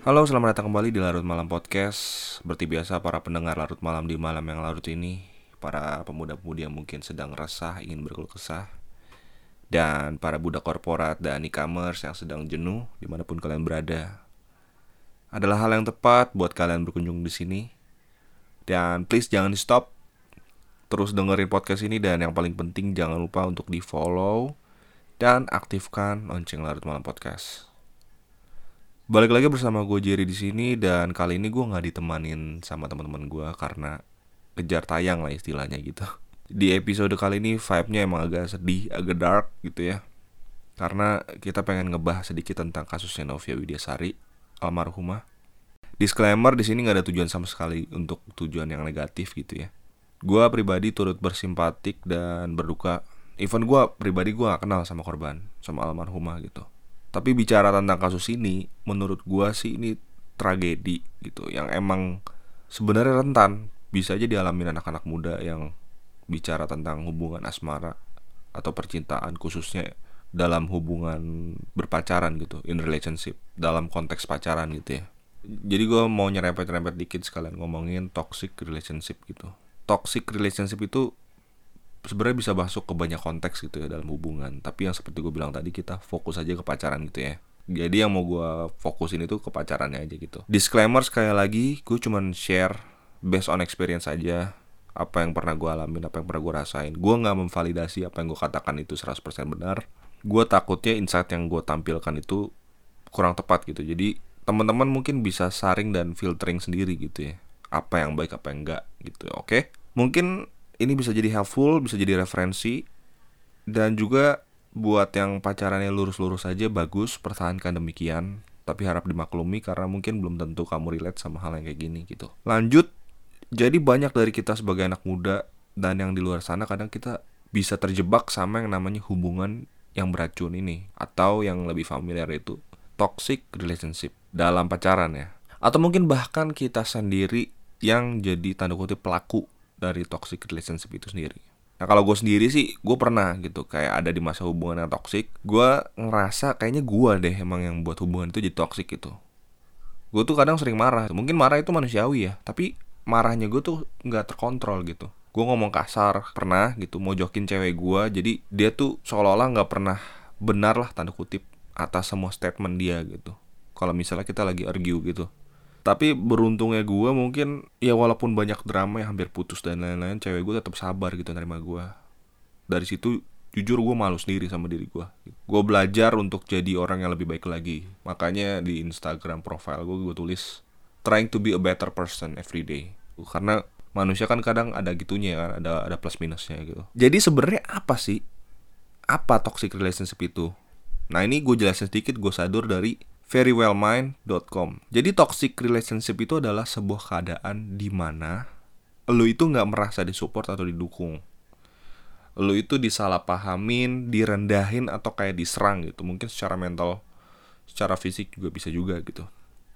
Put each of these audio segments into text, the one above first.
Halo, selamat datang kembali di Larut Malam Podcast. Seperti biasa, para pendengar Larut Malam di malam yang larut ini, para pemuda-pemudi yang mungkin sedang resah, ingin berkeluh kesah, dan para budak korporat dan e-commerce yang sedang jenuh di mana pun kalian berada. Adalah hal yang tepat buat kalian berkunjung di sini. Dan please jangan di stop. Terus dengerin podcast ini dan yang paling penting jangan lupa untuk di follow dan aktifkan lonceng Larut Malam Podcast. Balik lagi bersama gue Jerry di sini dan kali ini gue nggak ditemanin sama teman-teman gue karena kejar tayang lah istilahnya gitu. Di episode kali ini vibe-nya emang agak sedih, agak dark gitu ya. Karena kita pengen ngebahas sedikit tentang kasusnya Novia Widyasari, almarhumah. Disclaimer di sini nggak ada tujuan sama sekali untuk tujuan yang negatif gitu ya. Gue pribadi turut bersimpatik dan berduka. Even gue pribadi gue kenal sama korban, sama almarhumah gitu tapi bicara tentang kasus ini, menurut gua sih ini tragedi gitu yang emang sebenarnya rentan. Bisa aja dialami anak-anak muda yang bicara tentang hubungan asmara atau percintaan khususnya dalam hubungan berpacaran gitu in relationship dalam konteks pacaran gitu ya. Jadi gue mau nyerempet-nyerempet dikit sekalian ngomongin toxic relationship gitu. Toxic relationship itu sebenarnya bisa masuk ke banyak konteks gitu ya dalam hubungan. Tapi yang seperti gue bilang tadi kita fokus aja ke pacaran gitu ya. Jadi yang mau gue fokusin itu ke pacarannya aja gitu. Disclaimer sekali lagi gue cuman share based on experience aja apa yang pernah gue alamin apa yang pernah gue rasain. Gue nggak memvalidasi apa yang gue katakan itu 100% benar. Gue takutnya insight yang gue tampilkan itu kurang tepat gitu. Jadi teman-teman mungkin bisa saring dan filtering sendiri gitu ya. Apa yang baik apa yang enggak gitu oke? Okay? mungkin ini bisa jadi helpful, bisa jadi referensi dan juga buat yang pacarannya lurus-lurus aja bagus pertahankan demikian tapi harap dimaklumi karena mungkin belum tentu kamu relate sama hal yang kayak gini gitu. Lanjut, jadi banyak dari kita sebagai anak muda dan yang di luar sana kadang kita bisa terjebak sama yang namanya hubungan yang beracun ini atau yang lebih familiar itu toxic relationship dalam pacaran ya. Atau mungkin bahkan kita sendiri yang jadi tanda kutip pelaku dari toxic relationship itu sendiri. Nah kalau gue sendiri sih, gue pernah gitu kayak ada di masa hubungan yang toxic. Gue ngerasa kayaknya gue deh emang yang buat hubungan itu jadi toxic gitu. Gue tuh kadang sering marah. Mungkin marah itu manusiawi ya, tapi marahnya gue tuh nggak terkontrol gitu. Gue ngomong kasar pernah gitu, mau jokin cewek gue. Jadi dia tuh seolah-olah nggak pernah benar lah tanda kutip atas semua statement dia gitu. Kalau misalnya kita lagi argue gitu tapi beruntungnya gue mungkin ya walaupun banyak drama yang hampir putus dan lain-lain cewek gue tetap sabar gitu nerima gue dari situ jujur gue malu sendiri sama diri gue gue belajar untuk jadi orang yang lebih baik lagi. Makanya di Instagram profile gue gue tulis trying to be a better person every day. Karena manusia kan kadang ada gitunya kan ada ada plus minusnya gitu. Jadi sebenarnya apa sih? Apa toxic relationship itu? Nah ini gue jelasin sedikit gue sadur dari verywellmind.com. Jadi toxic relationship itu adalah sebuah keadaan di mana lo itu nggak merasa disupport atau didukung. Lo itu disalahpahamin, direndahin atau kayak diserang gitu. Mungkin secara mental, secara fisik juga bisa juga gitu.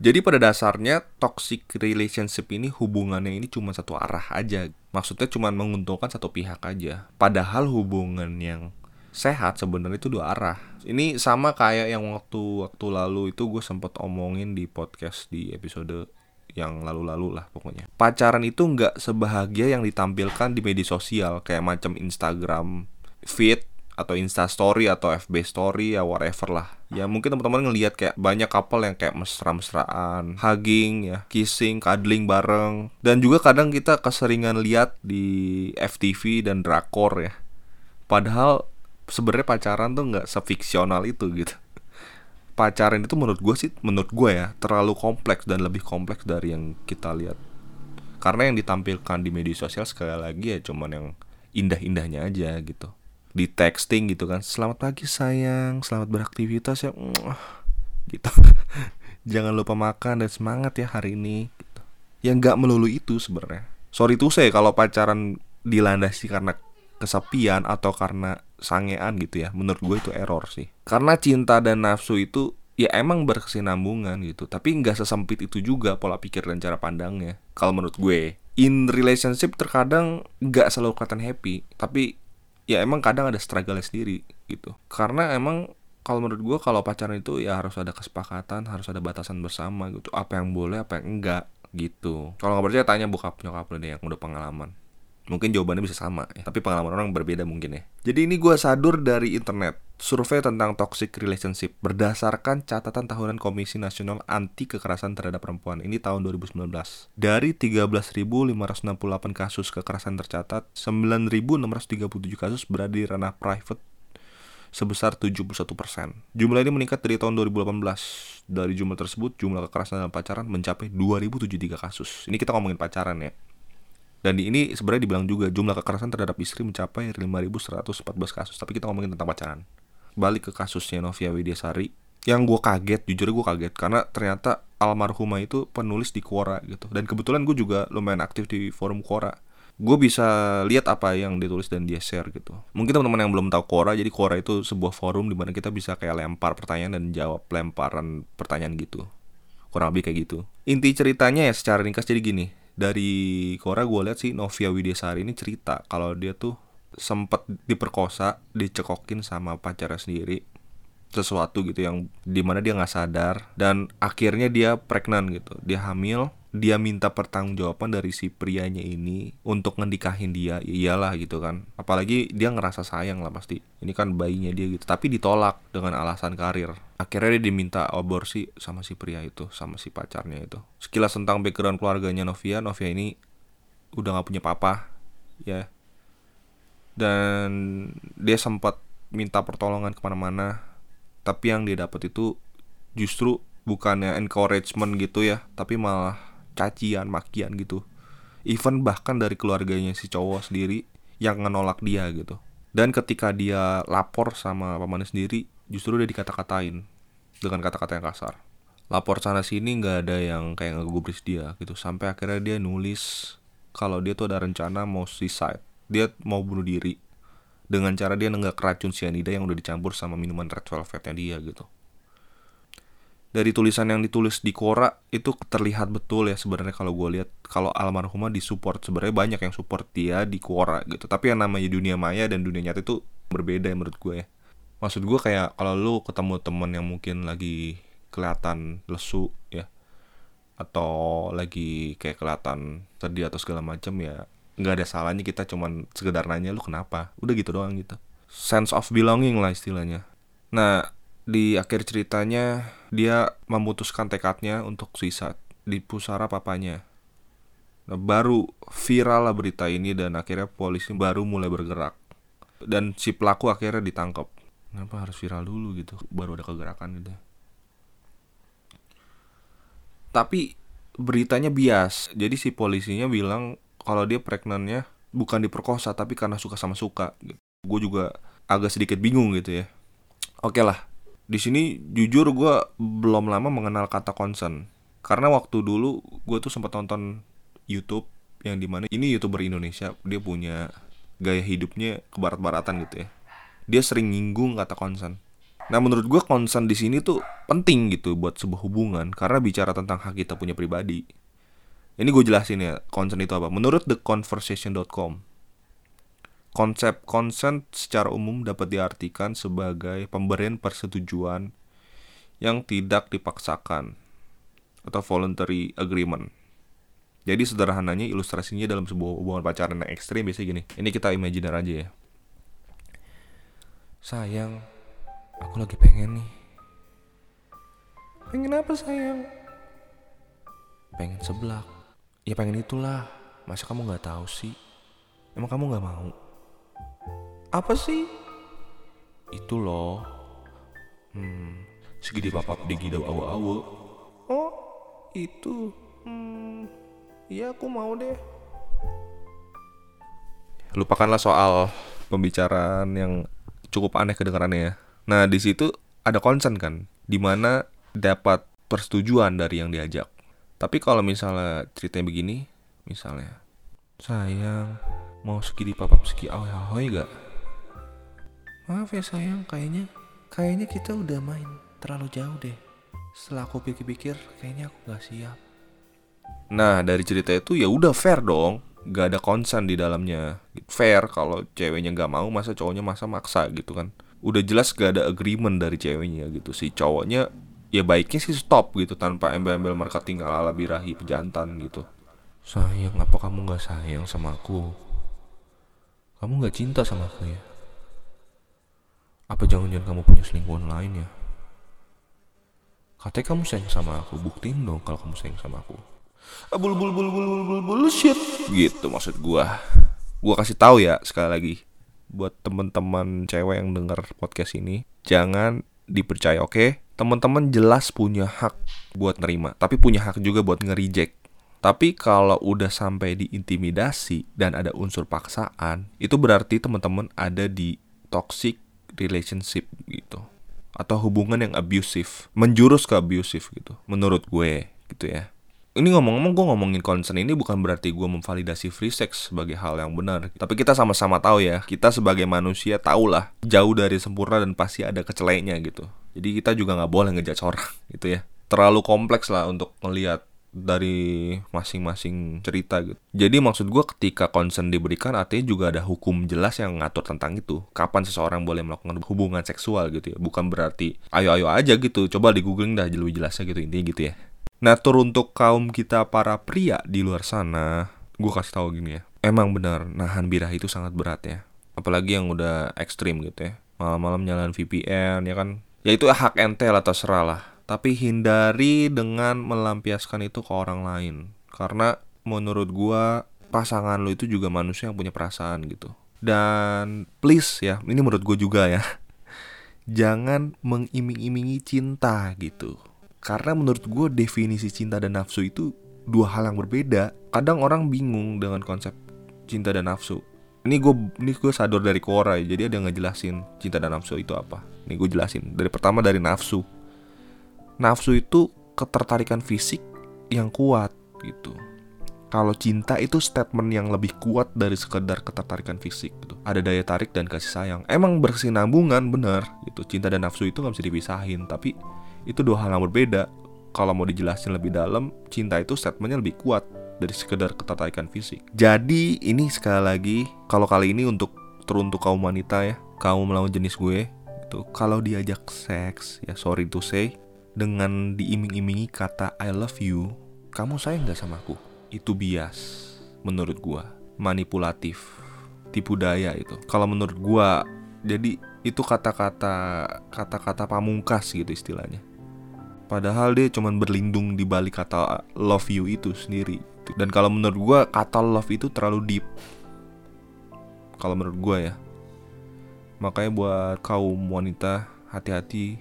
Jadi pada dasarnya toxic relationship ini hubungannya ini cuma satu arah aja. Maksudnya cuma menguntungkan satu pihak aja. Padahal hubungan yang sehat sebenarnya itu dua arah. Ini sama kayak yang waktu waktu lalu itu gue sempet omongin di podcast di episode yang lalu-lalu lah pokoknya. Pacaran itu nggak sebahagia yang ditampilkan di media sosial kayak macam Instagram feed atau Insta Story atau FB Story ya whatever lah. Ya mungkin teman-teman ngelihat kayak banyak couple yang kayak mesra-mesraan, hugging ya, kissing, cuddling bareng. Dan juga kadang kita keseringan lihat di FTV dan drakor ya. Padahal sebenarnya pacaran tuh nggak sefiksional itu gitu. Pacaran itu menurut gue sih menurut gue ya terlalu kompleks dan lebih kompleks dari yang kita lihat. Karena yang ditampilkan di media sosial sekali lagi ya cuman yang indah-indahnya aja gitu. Di texting gitu kan selamat pagi sayang selamat beraktivitas ya. Gitu. Jangan lupa makan dan semangat ya hari ini gitu. yang nggak melulu itu sebenarnya. Sorry tuh saya kalau pacaran dilandasi karena kesepian atau karena sangean gitu ya. Menurut gue itu error sih. Karena cinta dan nafsu itu ya emang berkesinambungan gitu. Tapi nggak sesempit itu juga pola pikir dan cara pandangnya. Kalau menurut gue in relationship terkadang nggak selalu kelihatan happy. Tapi ya emang kadang ada struggle sendiri gitu. Karena emang kalau menurut gue kalau pacaran itu ya harus ada kesepakatan harus ada batasan bersama gitu. Apa yang boleh apa yang enggak gitu. Kalau nggak percaya tanya bokap nyokap lu deh yang udah pengalaman mungkin jawabannya bisa sama ya tapi pengalaman orang berbeda mungkin ya jadi ini gue sadur dari internet survei tentang toxic relationship berdasarkan catatan tahunan Komisi Nasional Anti Kekerasan Terhadap Perempuan ini tahun 2019 dari 13.568 kasus kekerasan tercatat 9.637 kasus berada di ranah private sebesar 71%. Jumlah ini meningkat dari tahun 2018. Dari jumlah tersebut, jumlah kekerasan dalam pacaran mencapai 2073 kasus. Ini kita ngomongin pacaran ya. Dan ini sebenarnya dibilang juga jumlah kekerasan terhadap istri mencapai 5.114 kasus. Tapi kita ngomongin tentang pacaran. Balik ke kasusnya Novia Widyasari. Yang gue kaget, jujur gue kaget. Karena ternyata almarhumah itu penulis di Quora gitu. Dan kebetulan gue juga lumayan aktif di forum Quora. Gue bisa lihat apa yang ditulis dan dia share gitu. Mungkin teman-teman yang belum tahu Quora, jadi Quora itu sebuah forum di mana kita bisa kayak lempar pertanyaan dan jawab lemparan pertanyaan gitu. Kurang lebih kayak gitu. Inti ceritanya ya secara ringkas jadi gini dari Kora gue lihat sih Novia Widyasari ini cerita kalau dia tuh sempet diperkosa, dicekokin sama pacarnya sendiri sesuatu gitu yang di mana dia nggak sadar dan akhirnya dia pregnant gitu. Dia hamil dia minta pertanggungjawaban dari si prianya ini untuk ngedikahin dia iyalah gitu kan. Apalagi dia ngerasa sayang lah pasti. Ini kan bayinya dia gitu. Tapi ditolak dengan alasan karir. Akhirnya dia diminta aborsi sama si pria itu sama si pacarnya itu. Sekilas tentang background keluarganya Novia Novia ini udah nggak punya papa ya. Dan dia sempat minta pertolongan ke mana-mana. Tapi yang dia dapat itu justru bukannya encouragement gitu ya tapi malah cacian, makian gitu. Even bahkan dari keluarganya si cowok sendiri yang ngenolak dia gitu. Dan ketika dia lapor sama pamannya sendiri, justru dia dikata-katain dengan kata-kata yang kasar. Lapor sana sini nggak ada yang kayak ngegubris dia gitu. Sampai akhirnya dia nulis kalau dia tuh ada rencana mau suicide. Dia mau bunuh diri dengan cara dia nenggak racun cyanida yang udah dicampur sama minuman red velvetnya dia gitu dari tulisan yang ditulis di Quora itu terlihat betul ya sebenarnya kalau gue lihat. Kalau almarhumah disupport sebenarnya banyak yang support dia di Quora gitu. Tapi yang namanya dunia maya dan dunia nyata itu berbeda ya menurut gue ya. Maksud gue kayak kalau lu ketemu temen yang mungkin lagi kelihatan lesu ya atau lagi kayak kelihatan sedih atau segala macam ya nggak ada salahnya kita cuman sekedar nanya lu kenapa? Udah gitu doang gitu. Sense of belonging lah istilahnya. Nah di akhir ceritanya dia memutuskan tekadnya untuk suicide di pusara papanya. Nah, baru viral lah berita ini dan akhirnya polisi baru mulai bergerak. Dan si pelaku akhirnya ditangkap. Kenapa harus viral dulu gitu? Baru ada kegerakan gitu. Tapi beritanya bias. Jadi si polisinya bilang kalau dia pregnantnya bukan diperkosa tapi karena suka sama suka. Gitu. Gue juga agak sedikit bingung gitu ya. Oke lah, di sini jujur gue belum lama mengenal kata concern. Karena waktu dulu gue tuh sempat nonton YouTube yang di mana ini youtuber Indonesia dia punya gaya hidupnya ke barat-baratan gitu ya. Dia sering nyinggung kata concern. Nah menurut gue concern di sini tuh penting gitu buat sebuah hubungan karena bicara tentang hak kita punya pribadi. Ini gue jelasin ya concern itu apa. Menurut theconversation.com Konsep consent secara umum dapat diartikan sebagai pemberian persetujuan yang tidak dipaksakan atau voluntary agreement. Jadi sederhananya ilustrasinya dalam sebuah hubungan pacaran yang ekstrim biasanya gini. Ini kita imajiner aja ya. Sayang, aku lagi pengen nih. Pengen apa sayang? Pengen seblak. Ya pengen itulah. Masa kamu nggak tahu sih? Emang kamu nggak mau? Apa sih? Itu loh. Hmm, segede bapak di gida awu-awu. Oh, itu. Hmm, iya aku mau deh. Lupakanlah soal pembicaraan yang cukup aneh kedengarannya ya. Nah, di situ ada concern kan, di mana dapat persetujuan dari yang diajak. Tapi kalau misalnya ceritanya begini, misalnya, sayang, mau segini papap segi ahoy ahoy gak? Maaf ya sayang, kayaknya kayaknya kita udah main terlalu jauh deh. Setelah aku pikir-pikir, kayaknya aku gak siap. Nah, dari cerita itu ya udah fair dong. Gak ada konsen di dalamnya. Fair kalau ceweknya gak mau, masa cowoknya masa maksa gitu kan. udah jelas gak ada agreement dari ceweknya gitu si cowoknya ya baiknya sih stop gitu tanpa embel-embel marketing ala birahi pejantan gitu sayang apa kamu nggak sayang sama aku kamu nggak cinta sama aku ya? Apa jangan-jangan kamu punya selingkuhan lain ya? Katanya kamu sayang sama aku buktiin dong kalau kamu sayang sama aku. Ah, bul bul bul bul bul bul bullshit. Gitu maksud gua. Gua kasih tahu ya sekali lagi buat teman-teman cewek yang denger podcast ini jangan dipercaya oke? Okay? teman-teman jelas punya hak buat nerima tapi punya hak juga buat nge-reject tapi kalau udah sampai di intimidasi dan ada unsur paksaan itu berarti teman-teman ada di toxic relationship gitu atau hubungan yang abusive menjurus ke abusive gitu menurut gue gitu ya ini ngomong-ngomong gue ngomongin concern ini bukan berarti gue memvalidasi free sex sebagai hal yang benar. Tapi kita sama-sama tahu ya, kita sebagai manusia tahulah jauh dari sempurna dan pasti ada kecelainya gitu. Jadi kita juga nggak boleh ngejudge orang gitu ya. Terlalu kompleks lah untuk melihat dari masing-masing cerita gitu. Jadi maksud gue ketika concern diberikan artinya juga ada hukum jelas yang ngatur tentang itu. Kapan seseorang boleh melakukan hubungan seksual gitu ya. Bukan berarti ayo-ayo aja gitu. Coba di googling dah lebih jelasnya gitu intinya gitu ya. Nah, untuk kaum kita para pria di luar sana, gue kasih tahu gini ya. Emang benar, nahan birah itu sangat berat ya. Apalagi yang udah ekstrim gitu ya. Malam-malam nyalain VPN ya kan. Ya itu hak ente lah terserah lah. Tapi hindari dengan melampiaskan itu ke orang lain. Karena menurut gue pasangan lo itu juga manusia yang punya perasaan gitu. Dan please ya, ini menurut gue juga ya. Jangan mengiming-imingi cinta gitu karena menurut gue definisi cinta dan nafsu itu dua hal yang berbeda. Kadang orang bingung dengan konsep cinta dan nafsu. Ini gue ini gue sadar dari Quora ya, jadi ada yang ngejelasin cinta dan nafsu itu apa. Ini gue jelasin. Dari pertama dari nafsu. Nafsu itu ketertarikan fisik yang kuat gitu. Kalau cinta itu statement yang lebih kuat dari sekedar ketertarikan fisik gitu. Ada daya tarik dan kasih sayang. Emang berkesinambungan bener gitu. Cinta dan nafsu itu nggak bisa dipisahin, tapi itu dua hal yang berbeda. Kalau mau dijelasin lebih dalam, cinta itu statementnya lebih kuat dari sekedar ketertarikan fisik. Jadi ini sekali lagi, kalau kali ini untuk teruntuk kaum wanita ya, kaum melawan jenis gue, itu kalau diajak seks, ya sorry to say, dengan diiming-imingi kata I love you, kamu sayang gak sama aku? Itu bias, menurut gue, manipulatif, tipu daya itu. Kalau menurut gue, jadi itu kata-kata kata-kata pamungkas gitu istilahnya Padahal dia cuma berlindung di balik kata love you itu sendiri. Dan kalau menurut gue kata love itu terlalu deep. Kalau menurut gue ya. Makanya buat kaum wanita hati-hati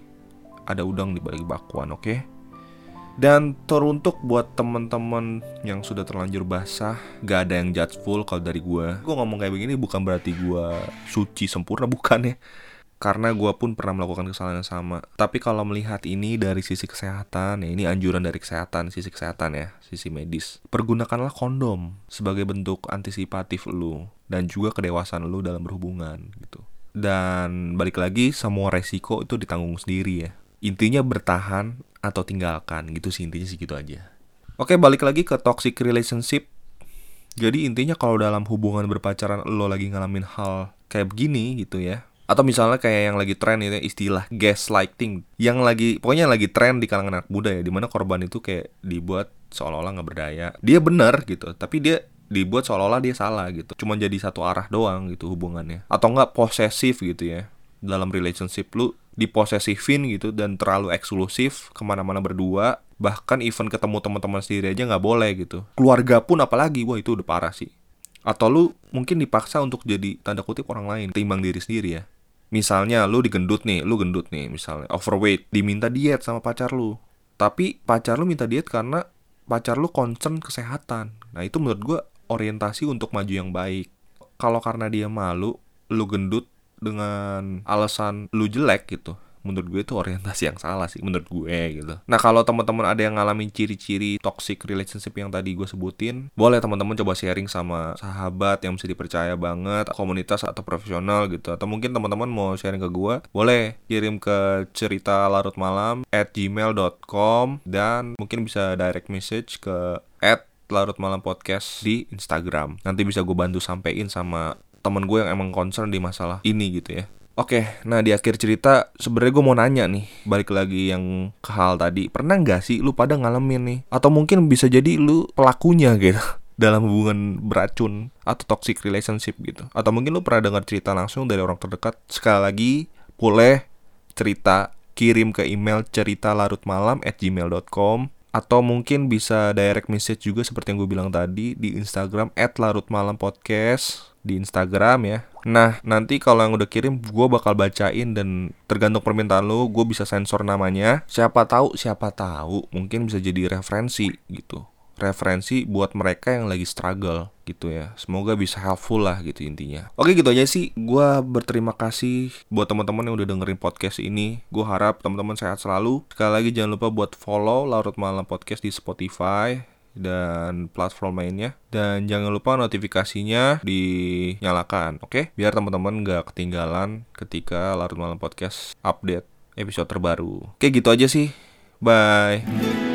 ada udang di balik bakwan, oke? Okay? Dan teruntuk buat temen-temen yang sudah terlanjur basah, gak ada yang judgeful kalau dari gue. Gue ngomong kayak begini bukan berarti gue suci sempurna, bukan ya karena gue pun pernah melakukan kesalahan yang sama. Tapi kalau melihat ini dari sisi kesehatan, ya ini anjuran dari kesehatan, sisi kesehatan ya, sisi medis. Pergunakanlah kondom sebagai bentuk antisipatif lu dan juga kedewasaan lu dalam berhubungan gitu. Dan balik lagi semua resiko itu ditanggung sendiri ya. Intinya bertahan atau tinggalkan gitu sih intinya sih gitu aja. Oke, balik lagi ke toxic relationship. Jadi intinya kalau dalam hubungan berpacaran lo lagi ngalamin hal kayak begini gitu ya atau misalnya kayak yang lagi tren itu istilah gaslighting yang lagi pokoknya yang lagi tren di kalangan anak muda ya di mana korban itu kayak dibuat seolah-olah nggak berdaya dia benar gitu tapi dia dibuat seolah-olah dia salah gitu cuma jadi satu arah doang gitu hubungannya atau nggak posesif gitu ya dalam relationship lu diposesifin gitu dan terlalu eksklusif ke mana-mana berdua bahkan even ketemu teman-teman sendiri aja nggak boleh gitu. Keluarga pun apalagi wah itu udah parah sih. Atau lu mungkin dipaksa untuk jadi tanda kutip orang lain timbang diri sendiri ya. Misalnya lu digendut nih lu gendut nih misalnya overweight diminta diet sama pacar lu. Tapi pacar lu minta diet karena pacar lu concern kesehatan. Nah itu menurut gue orientasi untuk maju yang baik. Kalau karena dia malu lu gendut dengan alasan lu jelek gitu menurut gue itu orientasi yang salah sih menurut gue gitu. Nah kalau teman-teman ada yang ngalamin ciri-ciri toxic relationship yang tadi gue sebutin boleh teman-teman coba sharing sama sahabat yang bisa dipercaya banget komunitas atau profesional gitu. Atau mungkin teman-teman mau sharing ke gue boleh kirim ke cerita larut malam at gmail.com dan mungkin bisa direct message ke at larut malam podcast di Instagram. Nanti bisa gue bantu sampein sama temen gue yang emang concern di masalah ini gitu ya Oke, nah di akhir cerita sebenarnya gue mau nanya nih, balik lagi yang ke hal tadi. Pernah nggak sih lu pada ngalamin nih? Atau mungkin bisa jadi lu pelakunya gitu dalam hubungan beracun atau toxic relationship gitu. Atau mungkin lu pernah dengar cerita langsung dari orang terdekat. Sekali lagi, boleh cerita kirim ke email cerita larut malam at gmail.com atau mungkin bisa direct message juga seperti yang gue bilang tadi di Instagram at larut malam podcast di Instagram ya. Nah, nanti kalau yang udah kirim gue bakal bacain dan tergantung permintaan lo, gue bisa sensor namanya. Siapa tahu, siapa tahu mungkin bisa jadi referensi gitu. Referensi buat mereka yang lagi struggle gitu ya. Semoga bisa helpful lah gitu intinya. Oke gitu aja sih. Gue berterima kasih buat teman-teman yang udah dengerin podcast ini. Gue harap teman-teman sehat selalu. Sekali lagi jangan lupa buat follow Larut Malam Podcast di Spotify dan platform lainnya dan jangan lupa notifikasinya dinyalakan oke okay? biar teman-teman nggak ketinggalan ketika larut malam podcast update episode terbaru oke gitu aja sih bye